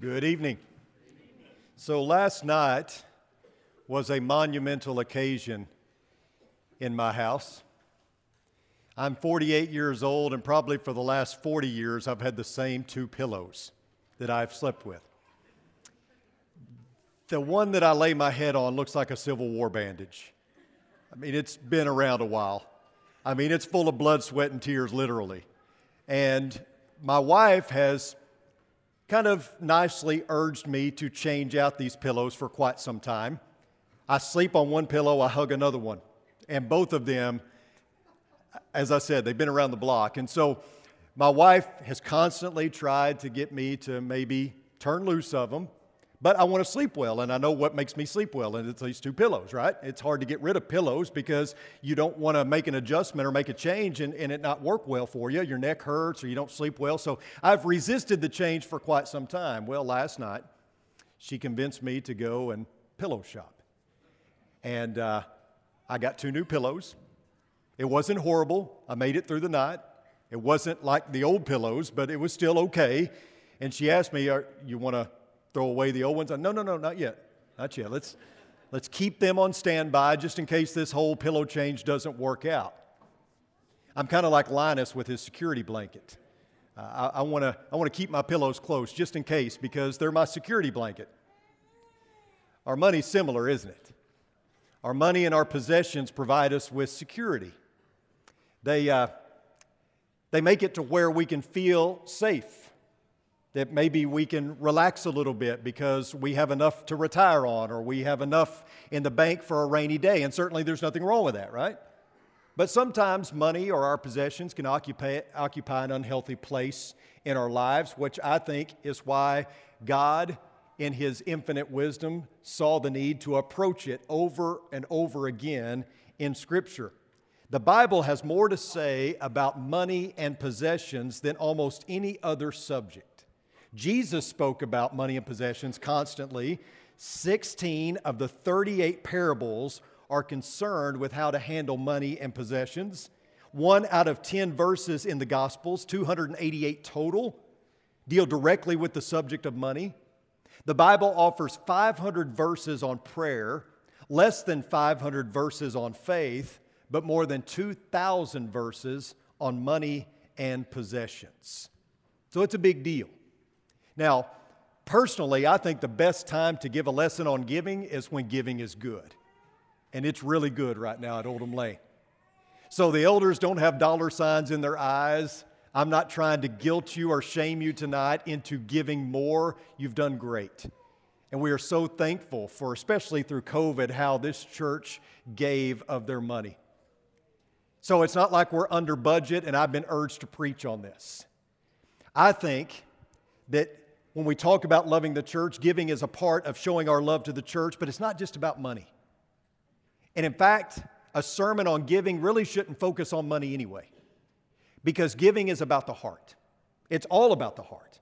Good evening. So, last night was a monumental occasion in my house. I'm 48 years old, and probably for the last 40 years, I've had the same two pillows that I've slept with. The one that I lay my head on looks like a Civil War bandage. I mean, it's been around a while. I mean, it's full of blood, sweat, and tears, literally. And my wife has kind of nicely urged me to change out these pillows for quite some time. I sleep on one pillow, I hug another one. And both of them, as I said, they've been around the block. And so my wife has constantly tried to get me to maybe turn loose of them but I want to sleep well, and I know what makes me sleep well, and it's these two pillows, right? It's hard to get rid of pillows because you don't want to make an adjustment or make a change and, and it not work well for you. Your neck hurts or you don't sleep well. So I've resisted the change for quite some time. Well, last night, she convinced me to go and pillow shop. And uh, I got two new pillows. It wasn't horrible. I made it through the night. It wasn't like the old pillows, but it was still okay. And she asked me, "Are You want to throw away the old ones? No, no, no, not yet. Not yet. Let's, let's keep them on standby just in case this whole pillow change doesn't work out. I'm kind of like Linus with his security blanket. Uh, I, I want to I wanna keep my pillows close just in case because they're my security blanket. Our money's similar, isn't it? Our money and our possessions provide us with security. They, uh, they make it to where we can feel safe that maybe we can relax a little bit because we have enough to retire on or we have enough in the bank for a rainy day. And certainly there's nothing wrong with that, right? But sometimes money or our possessions can occupy, occupy an unhealthy place in our lives, which I think is why God, in His infinite wisdom, saw the need to approach it over and over again in Scripture. The Bible has more to say about money and possessions than almost any other subject. Jesus spoke about money and possessions constantly. 16 of the 38 parables are concerned with how to handle money and possessions. One out of 10 verses in the Gospels, 288 total, deal directly with the subject of money. The Bible offers 500 verses on prayer, less than 500 verses on faith, but more than 2,000 verses on money and possessions. So it's a big deal. Now, personally, I think the best time to give a lesson on giving is when giving is good. And it's really good right now at Oldham Lane. So the elders don't have dollar signs in their eyes. I'm not trying to guilt you or shame you tonight into giving more. You've done great. And we are so thankful for, especially through COVID, how this church gave of their money. So it's not like we're under budget and I've been urged to preach on this. I think that when we talk about loving the church, giving is a part of showing our love to the church, but it's not just about money. And in fact, a sermon on giving really shouldn't focus on money anyway, because giving is about the heart. It's all about the heart.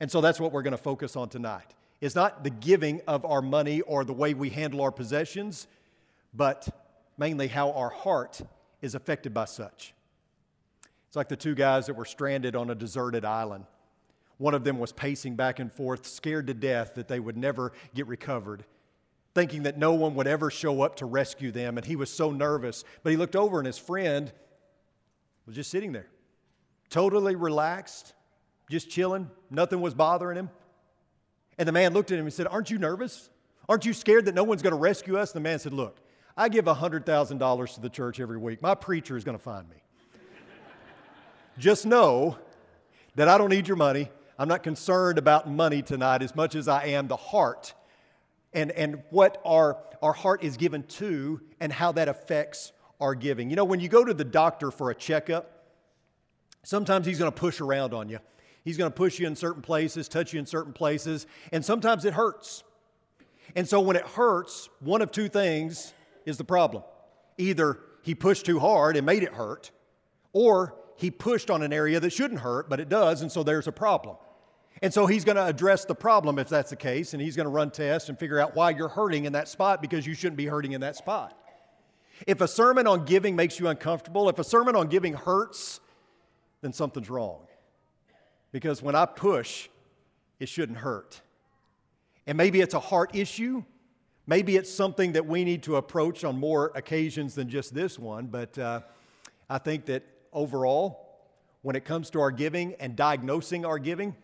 And so that's what we're going to focus on tonight. It's not the giving of our money or the way we handle our possessions, but mainly how our heart is affected by such. It's like the two guys that were stranded on a deserted island. One of them was pacing back and forth, scared to death that they would never get recovered, thinking that no one would ever show up to rescue them. And he was so nervous. But he looked over, and his friend was just sitting there, totally relaxed, just chilling. Nothing was bothering him. And the man looked at him and said, Aren't you nervous? Aren't you scared that no one's going to rescue us? And the man said, Look, I give $100,000 to the church every week. My preacher is going to find me. Just know that I don't need your money. I'm not concerned about money tonight as much as I am the heart and, and what our, our heart is given to and how that affects our giving. You know, when you go to the doctor for a checkup, sometimes he's going to push around on you. He's going to push you in certain places, touch you in certain places, and sometimes it hurts. And so when it hurts, one of two things is the problem. Either he pushed too hard and made it hurt, or he pushed on an area that shouldn't hurt, but it does, and so there's a problem. And so he's going to address the problem if that's the case, and he's going to run tests and figure out why you're hurting in that spot because you shouldn't be hurting in that spot. If a sermon on giving makes you uncomfortable, if a sermon on giving hurts, then something's wrong. Because when I push it shouldn't hurt. And maybe it's a heart issue. Maybe it's something that we need to approach on more occasions than just this one. But uh, I think that overall, when it comes to our giving and diagnosing our giving,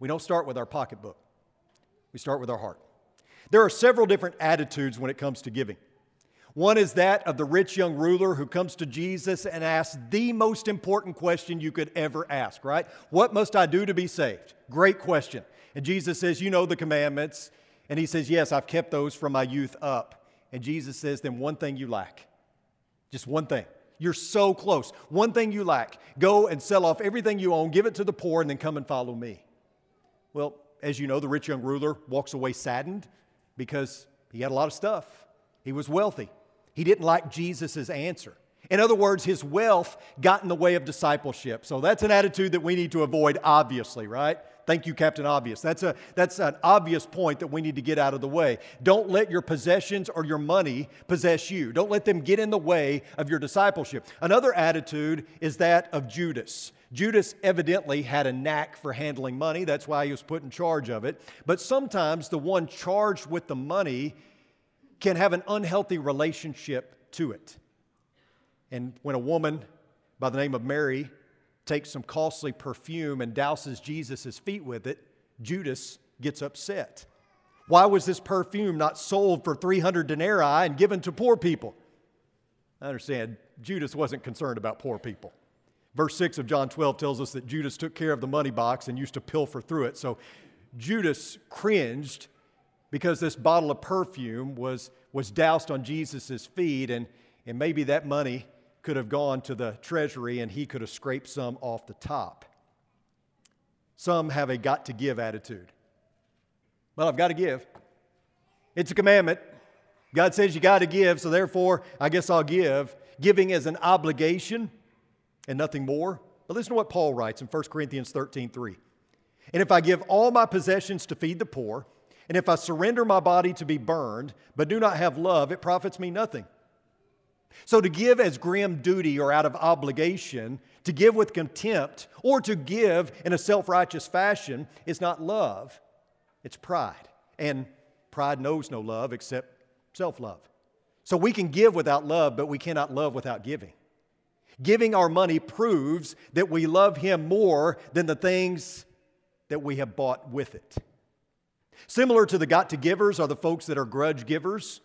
we don't start with our pocketbook, we start with our heart. There are several different attitudes when it comes to giving. One is that of the rich young ruler who comes to Jesus and asks the most important question you could ever ask, right? What must I do to be saved? Great question. And Jesus says, You know the commandments. And he says, Yes, I've kept those from my youth up. And Jesus says, Then one thing you lack. Just one thing. You're so close. One thing you lack. Go and sell off everything you own, give it to the poor, and then come and follow me. Well, as you know, the rich young ruler walks away saddened because he had a lot of stuff. He was wealthy. He didn't like Jesus' answer. In other words, his wealth got in the way of discipleship. So that's an attitude that we need to avoid, obviously, right? Thank you, Captain Obvious. That's, a, that's an obvious point that we need to get out of the way. Don't let your possessions or your money possess you. Don't let them get in the way of your discipleship. Another attitude is that of Judas. Judas evidently had a knack for handling money. That's why he was put in charge of it. But sometimes the one charged with the money can have an unhealthy relationship to it. And when a woman by the name of Mary takes some costly perfume and douses Jesus' feet with it, Judas gets upset. Why was this perfume not sold for 300 denarii and given to poor people? I understand Judas wasn't concerned about poor people. Verse 6 of John 12 tells us that Judas took care of the money box and used to pilfer through it. So Judas cringed because this bottle of perfume was, was doused on Jesus' feet, and, and maybe that money could have gone to the treasury and he could have scraped some off the top. Some have a got to give attitude. Well, I've got to give. It's a commandment. God says you got to give, so therefore, I guess I'll give. Giving is an obligation and nothing more. But listen to what Paul writes in 1 Corinthians 13 3. And if I give all my possessions to feed the poor, and if I surrender my body to be burned, but do not have love, it profits me nothing. So to give as grim duty or out of obligation, to give with contempt, or to give in a self righteous fashion is not love, it's pride. And pride knows no love except self love. So we can give without love, but we cannot love without giving. Giving our money proves that we love Him more than the things that we have bought with it. Similar to the got to givers are the folks that are grudge givers.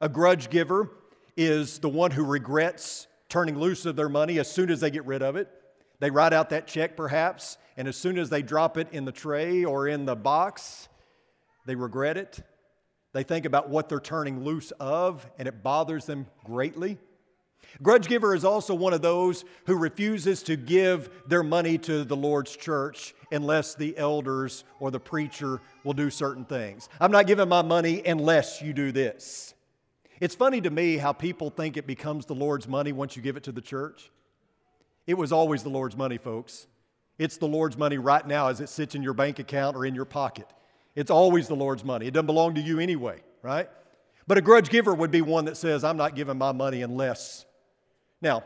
A grudge giver is the one who regrets turning loose of their money as soon as they get rid of it. They write out that check perhaps, and as soon as they drop it in the tray or in the box, they regret it. They think about what they're turning loose of, and it bothers them greatly. Grudge giver is also one of those who refuses to give their money to the Lord's church unless the elders or the preacher will do certain things. I'm not giving my money unless you do this. It's funny to me how people think it becomes the Lord's money once you give it to the church. It was always the Lord's money, folks. It's the Lord's money right now as it sits in your bank account or in your pocket. It's always the Lord's money. It doesn't belong to you anyway, right? But a grudge giver would be one that says, I'm not giving my money unless. Now,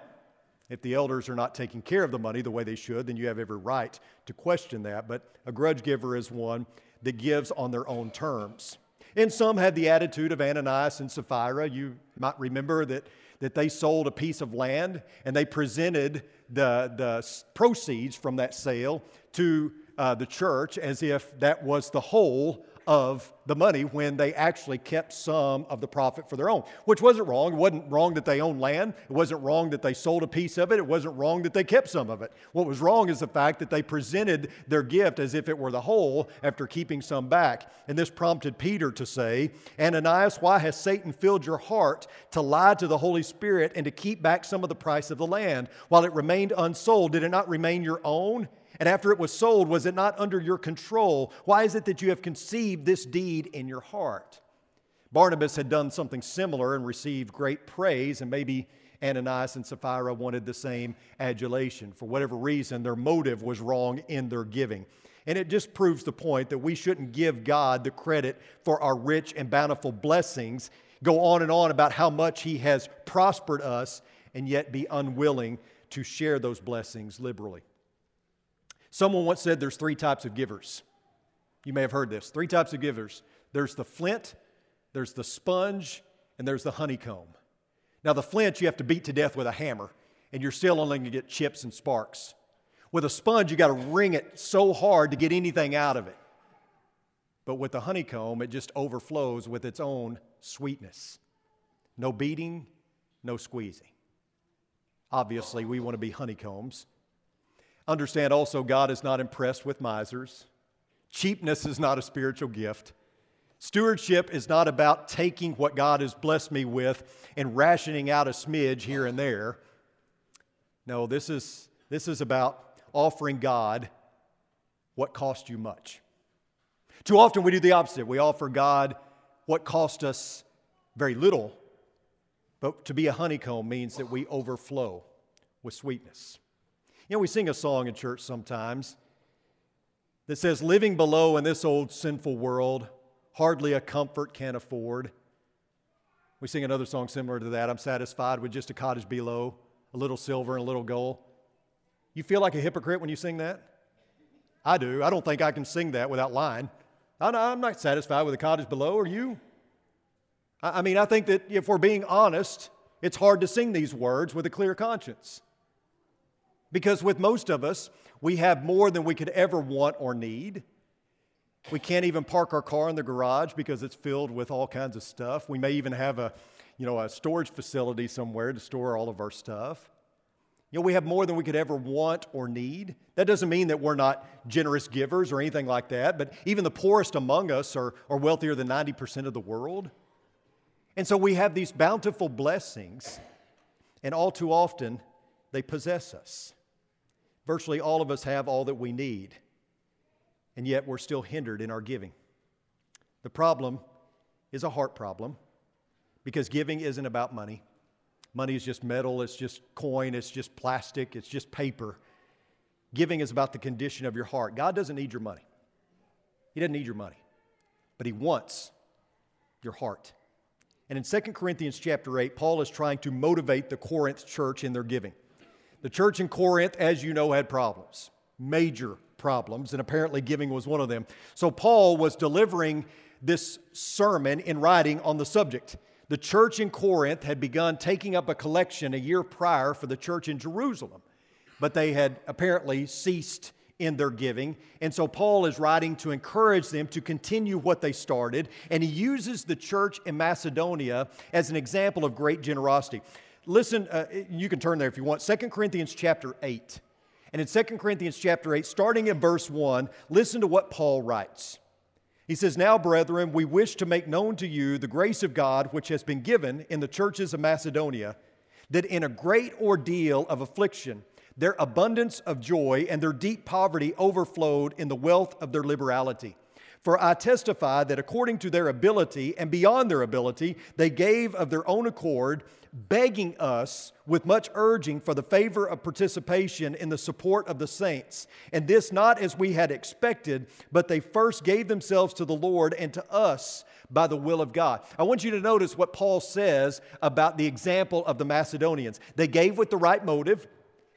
if the elders are not taking care of the money the way they should, then you have every right to question that. But a grudge giver is one that gives on their own terms. And some had the attitude of Ananias and Sapphira. You might remember that, that they sold a piece of land and they presented the, the proceeds from that sale to uh, the church as if that was the whole of the money when they actually kept some of the profit for their own, which wasn't wrong. It wasn't wrong that they owned land. It wasn't wrong that they sold a piece of it. It wasn't wrong that they kept some of it. What was wrong is the fact that they presented their gift as if it were the whole after keeping some back. And this prompted Peter to say, Ananias, why has Satan filled your heart to lie to the Holy Spirit and to keep back some of the price of the land? While it remained unsold, did it not remain your own? And after it was sold, was it not under your control? Why is it that you have conceived this deed in your heart? Barnabas had done something similar and received great praise, and maybe Ananias and Sapphira wanted the same adulation. For whatever reason, their motive was wrong in their giving. And it just proves the point that we shouldn't give God the credit for our rich and bountiful blessings, go on and on about how much He has prospered us, and yet be unwilling to share those blessings liberally. Someone once said there's three types of givers You may have heard this. Three types of givers there's the flint, there's the sponge, and there's the honeycomb. Now, the flint you have to beat to death with a hammer, and you're still only going to get chips and sparks. With a sponge, you got to wring it so hard to get anything out of it. But with the honeycomb, it just overflows with its own sweetness. No beating, no squeezing. Obviously, we want to be honeycombs. Understand also, God is not impressed with misers. Cheapness is not a spiritual gift. Stewardship is not about taking what God has blessed me with and rationing out a smidge here and there. No, this is, this is about offering God what cost you much. Too often we do the opposite. We offer God what cost us very little, but to be a honeycomb means that we overflow with sweetness. You know, we sing a song in church sometimes that says, Living below in this old sinful world, hardly a comfort can afford. We sing another song similar to that. I'm satisfied with just a cottage below, a little silver and a little gold. You feel like a hypocrite when you sing that? I do. I don't think I can sing that without lying. I'm not satisfied with a cottage below. Are you? I mean, I think that if we're being honest, it's hard to sing these words with a clear conscience. Because with most of us, we have more than we could ever want or need. We can't even park our car in the garage because it's filled with all kinds of stuff. We may even have a, you know, a storage facility somewhere to store all of our stuff. You know, we have more than we could ever want or need. That doesn't mean that we're not generous givers or anything like that, but even the poorest among us are, are wealthier than 90% of the world. And so we have these bountiful blessings, and all too often they possess us. Virtually all of us have all that we need and yet we're still hindered in our giving. The problem is a heart problem because giving isn't about money. Money is just metal, it's just coin, it's just plastic, it's just paper. Giving is about the condition of your heart. God doesn't need your money. He doesn't need your money, but He wants your heart. And in 2 Corinthians chapter 8, Paul is trying to motivate the Corinth church in their giving. The church in Corinth, as you know, had problems, major problems, and apparently giving was one of them. So Paul was delivering this sermon in writing on the subject. The church in Corinth had begun taking up a collection a year prior for the church in Jerusalem, but they had apparently ceased in their giving. And so Paul is writing to encourage them to continue what they started, and he uses the church in Macedonia as an example of great generosity. Listen, uh, you can turn there if you want. 2 Corinthians chapter 8. And in 2 Corinthians chapter 8, starting in verse 1, listen to what Paul writes. He says, Now, brethren, we wish to make known to you the grace of God which has been given in the churches of Macedonia, that in a great ordeal of affliction, their abundance of joy and their deep poverty overflowed in the wealth of their liberality. For I testify that according to their ability and beyond their ability, they gave of their own accord, begging us with much urging for the favor of participation in the support of the saints. And this not as we had expected, but they first gave themselves to the Lord and to us by the will of God. I want you to notice what Paul says about the example of the Macedonians. They gave with the right motive.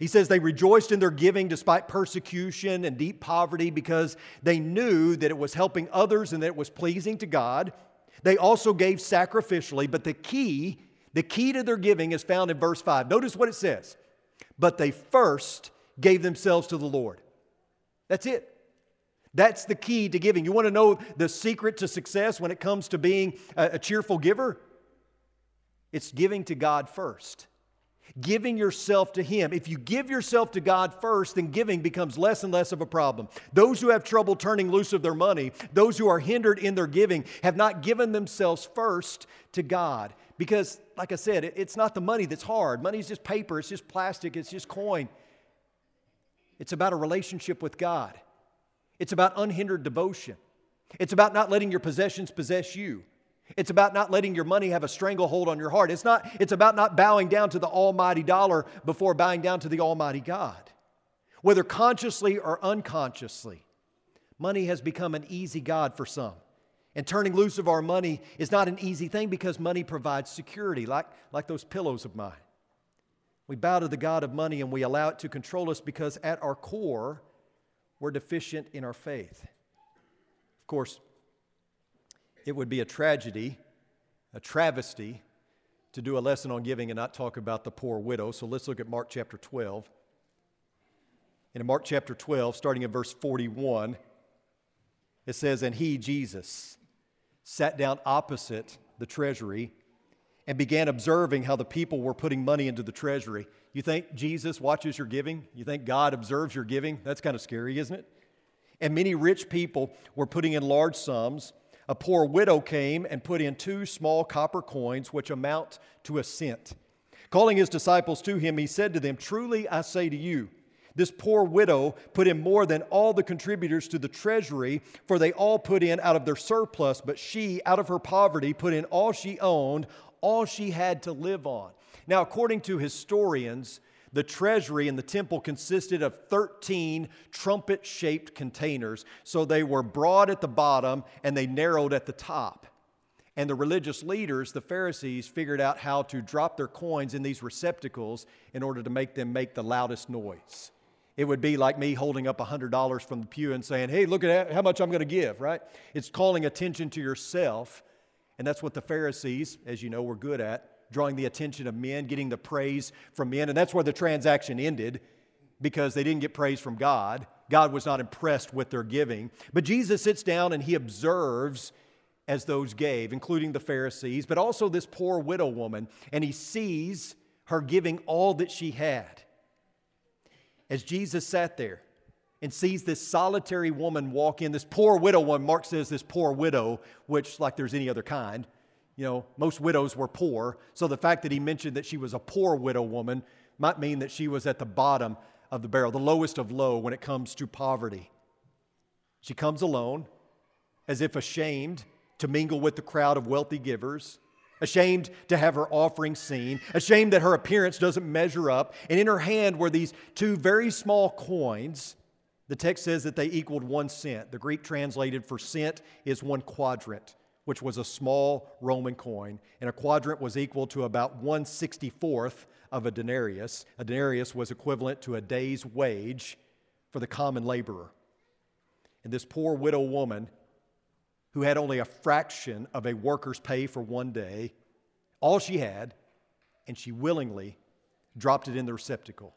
He says they rejoiced in their giving despite persecution and deep poverty because they knew that it was helping others and that it was pleasing to God. They also gave sacrificially, but the key, the key to their giving is found in verse 5. Notice what it says. But they first gave themselves to the Lord. That's it. That's the key to giving. You want to know the secret to success when it comes to being a, cheerful giver? It's giving to God first giving yourself to Him. If you give yourself to God first, then giving becomes less and less of a problem. Those who have trouble turning loose of their money, those who are hindered in their giving, have not given themselves first to God. Because, like I said, it's not the money that's hard. Money is just paper, it's just plastic, it's just coin. It's about a relationship with God, it's about unhindered devotion. It's about not letting your possessions possess you. It's about not letting your money have a stranglehold on your heart. It's, not, it's about not bowing down to the almighty dollar before bowing down to the almighty God. Whether consciously or unconsciously, money has become an easy God for some. And turning loose of our money is not an easy thing because money provides security, like, like those pillows of mine. We bow to the God of money and we allow it to control us because at our core, we're deficient in our faith. Of course, it would be a tragedy, a travesty, to do a lesson on giving and not talk about the poor widow. So let's look at Mark chapter 12. And in Mark chapter 12, starting in verse 41, it says, And he, Jesus, sat down opposite the treasury and began observing how the people were putting money into the treasury. You think Jesus watches your giving? You think God observes your giving? That's kind of scary, isn't it? And many rich people were putting in large sums. A poor widow came and put in two small copper coins, which amount to a cent. Calling his disciples to him, he said to them, Truly I say to you, this poor widow put in more than all the contributors to the treasury, for they all put in out of their surplus, but she, out of her poverty, put in all she owned, all she had to live on. Now, according to historians, the treasury in the temple consisted of 13 trumpet shaped containers. So they were broad at the bottom and they narrowed at the top. And the religious leaders, the Pharisees, figured out how to drop their coins in these receptacles in order to make them make the loudest noise. It would be like me holding up $100 from the pew and saying, Hey, look at how much I'm going to give, right? It's calling attention to yourself. And that's what the Pharisees, as you know, were good at drawing the attention of men, getting the praise from men. And that's where the transaction ended because they didn't get praise from God. God was not impressed with their giving. But Jesus sits down and he observes as those gave, including the Pharisees, but also this poor widow woman, and he sees her giving all that she had. As Jesus sat there and sees this solitary woman walk in, this poor widow one, Mark says this poor widow, which, like there's any other kind, you know, most widows were poor. So the fact that he mentioned that she was a poor widow woman might mean that she was at the bottom of the barrel, the lowest of low when it comes to poverty. She comes alone, as if ashamed to mingle with the crowd of wealthy givers, ashamed to have her offering seen, ashamed that her appearance doesn't measure up. And in her hand were these two very small coins. The text says that they equaled one cent. The Greek translated for cent is one quadrant which was a small Roman coin, and a quadrant was equal to about 164th of a denarius. A denarius was equivalent to a day's wage for the common laborer. And this poor widow woman, who had only a fraction of a worker's pay for one day, all she had, and she willingly dropped it in the receptacle.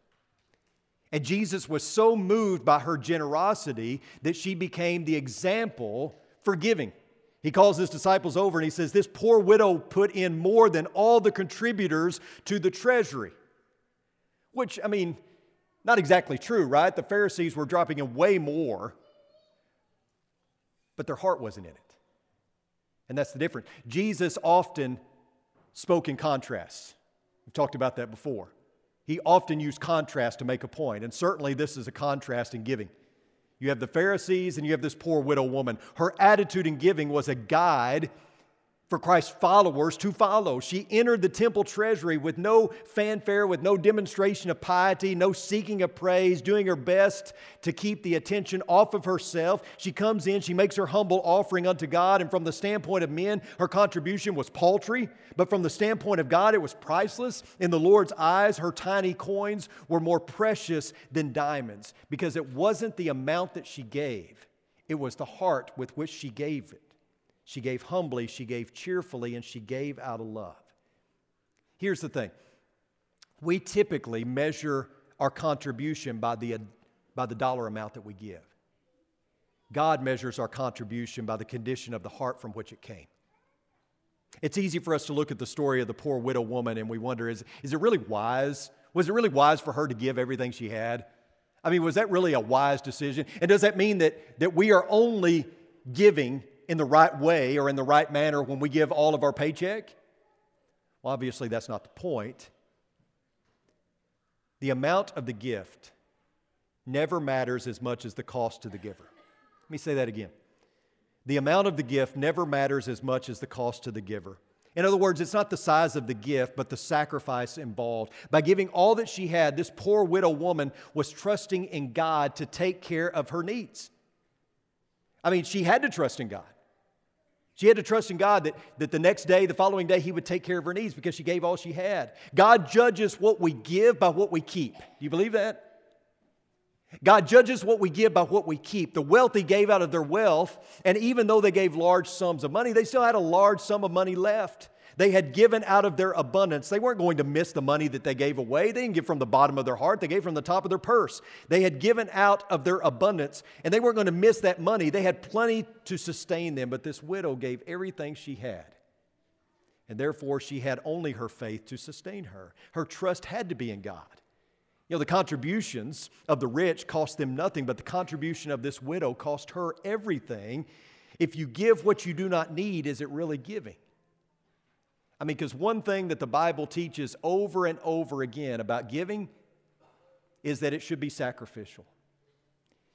And Jesus was so moved by her generosity that she became the example for giving. He calls his disciples over and he says, This poor widow put in more than all the contributors to the treasury. Which, I mean, not exactly true, right? The Pharisees were dropping in way more, but their heart wasn't in it. And that's the difference. Jesus often spoke in contrasts. We've talked about that before. He often used contrast to make a point, and certainly this is a contrast in giving. You have the Pharisees and you have this poor widow woman. Her attitude in giving was a guide for Christ's followers to follow. She entered the temple treasury with no fanfare, with no demonstration of piety, no seeking of praise, doing her best to keep the attention off of herself. She comes in, she makes her humble offering unto God, and from the standpoint of men, her contribution was paltry, but from the standpoint of God, it was priceless. In the Lord's eyes, her tiny coins were more precious than diamonds because it wasn't the amount that she gave, it was the heart with which she gave it. She gave humbly, she gave cheerfully, and she gave out of love. Here's the thing we typically measure our contribution by the, by the dollar amount that we give. God measures our contribution by the condition of the heart from which it came. It's easy for us to look at the story of the poor widow woman and we wonder is, is it really wise? Was it really wise for her to give everything she had? I mean, was that really a wise decision? And does that mean that, that we are only giving in the right way or in the right manner when we give all of our paycheck? Well, obviously, that's not the point. The amount of the gift never matters as much as the cost to the giver. Let me say that again. The amount of the gift never matters as much as the cost to the giver. In other words, it's not the size of the gift, but the sacrifice involved. By giving all that she had, this poor widow woman was trusting in God to take care of her needs. I mean, she had to trust in God. She had to trust in God that, that the next day, the following day, He would take care of her needs because she gave all she had. God judges what we give by what we keep. Do you believe that? God judges what we give by what we keep. The wealthy gave out of their wealth, and even though they gave large sums of money, they still had a large sum of money left. They had given out of their abundance. They weren't going to miss the money that they gave away. They didn't give from the bottom of their heart, they gave from the top of their purse. They had given out of their abundance, and they weren't going to miss that money. They had plenty to sustain them, but this widow gave everything she had. And therefore, she had only her faith to sustain her. Her trust had to be in God. You know, the contributions of the rich cost them nothing, but the contribution of this widow cost her everything. If you give what you do not need, is it really giving? I mean, because one thing that the Bible teaches over and over again about giving is that it should be sacrificial.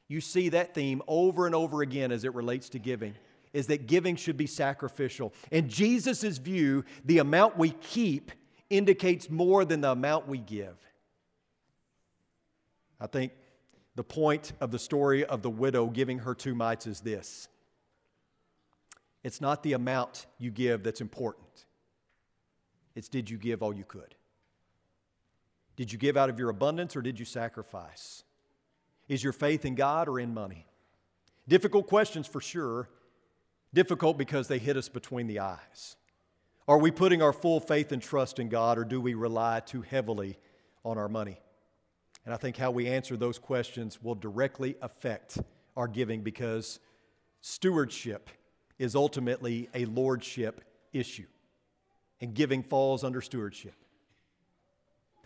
You see that theme over and over again as it relates to giving, is that giving should be sacrificial. In Jesus' view, the amount we keep indicates more than the amount we give. I think the point of the story of the widow giving her two mites is this it's not the amount you give that's important, it's did you give all you could? Did you give out of your abundance or did you sacrifice? Is your faith in God or in money? Difficult questions for sure. Difficult because they hit us between the eyes. Are we putting our full faith and trust in God or do we rely too heavily on our money? And I think how we answer those questions will directly affect our giving because stewardship is ultimately a lordship issue, and giving falls under stewardship.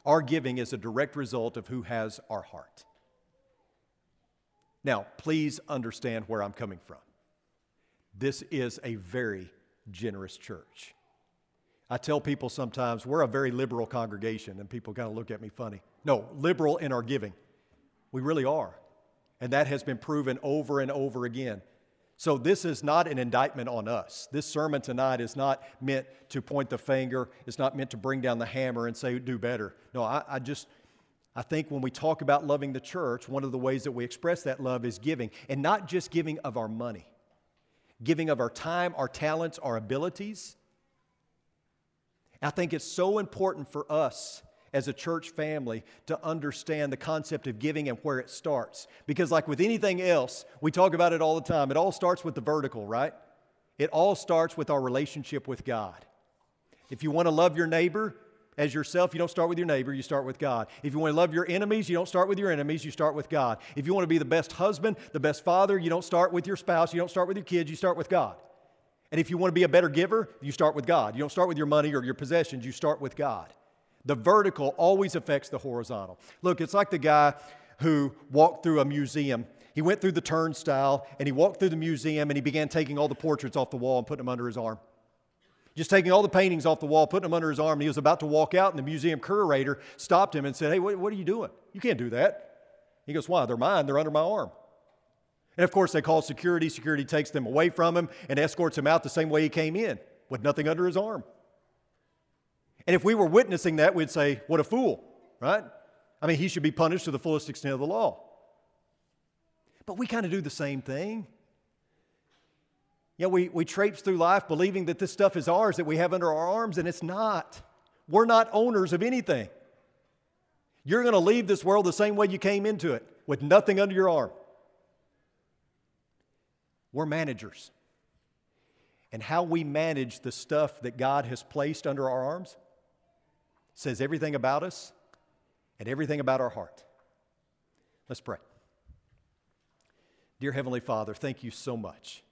Our giving is a direct result of who has our heart. Now, please understand where I'm coming from. This is a very generous church. I tell people sometimes we're a very liberal congregation, and people kind of look at me funny. No, liberal in our giving. We really are. And that has been proven over and over again. So, this is not an indictment on us. This sermon tonight is not meant to point the finger, it's not meant to bring down the hammer and say, do better. No, I, I just, I think when we talk about loving the church, one of the ways that we express that love is giving, and not just giving of our money, giving of our time, our talents, our abilities. I think it's so important for us as a church family to understand the concept of giving and where it starts. Because, like with anything else, we talk about it all the time. It all starts with the vertical, right? It all starts with our relationship with God. If you want to love your neighbor as yourself, you don't start with your neighbor, you start with God. If you want to love your enemies, you don't start with your enemies, you start with God. If you want to be the best husband, the best father, you don't start with your spouse, you don't start with your kids, you start with God. And if you want to be a better giver, you start with God. You don't start with your money or your possessions, you start with God. The vertical always affects the horizontal. Look, it's like the guy who walked through a museum. He went through the turnstile and he walked through the museum and he began taking all the portraits off the wall and putting them under his arm. Just taking all the paintings off the wall, putting them under his arm. And he was about to walk out, and the museum curator stopped him and said, Hey, what, what are you doing? You can't do that. He goes, Why? They're mine, they're under my arm. And of course, they call security. Security takes them away from him and escorts him out the same way he came in, with nothing under his arm. And if we were witnessing that, we'd say, What a fool, right? I mean, he should be punished to the fullest extent of the law. But we kind of do the same thing. Yeah, we, we traipse through life believing that this stuff is ours, that we have under our arms, and it's not. We're not owners of anything. You're going to leave this world the same way you came into it, with nothing under your arm. We're managers. And how we manage the stuff that God has placed under our arms says everything about us and everything about our heart. Let's pray. Dear Heavenly Father, thank you so much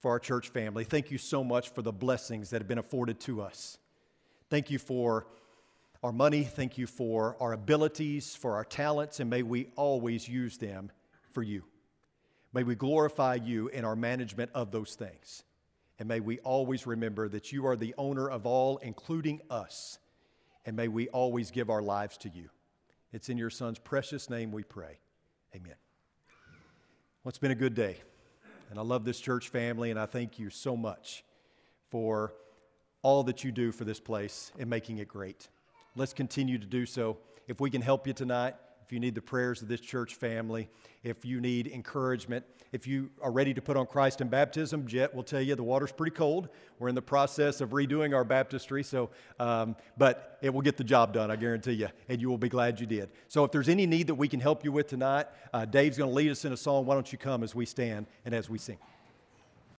for our church family. Thank you so much for the blessings that have been afforded to us. Thank you for our money. Thank you for our abilities, for our talents, and may we always use them for you. May we glorify you in our management of those things. And may we always remember that you are the owner of all, including us and may we always give our lives to you. It's in your Son's precious name we pray. Amen. Well, it's been a good day, and I love this church family, and I thank you so much for all that you do for this place and making it great. Let's continue to do so. If we can help you tonight, if you need the prayers of this church family, if you need encouragement, if you are ready to put on Christ in baptism, Jet will tell you the water's pretty cold. We're in the process of redoing our baptistry, so um, but it will get the job done, I guarantee you, and you will be glad you did. So if there's any need that we can help you with tonight, uh, Dave's going to lead us in a song. Why don't you come as we stand and as we sing?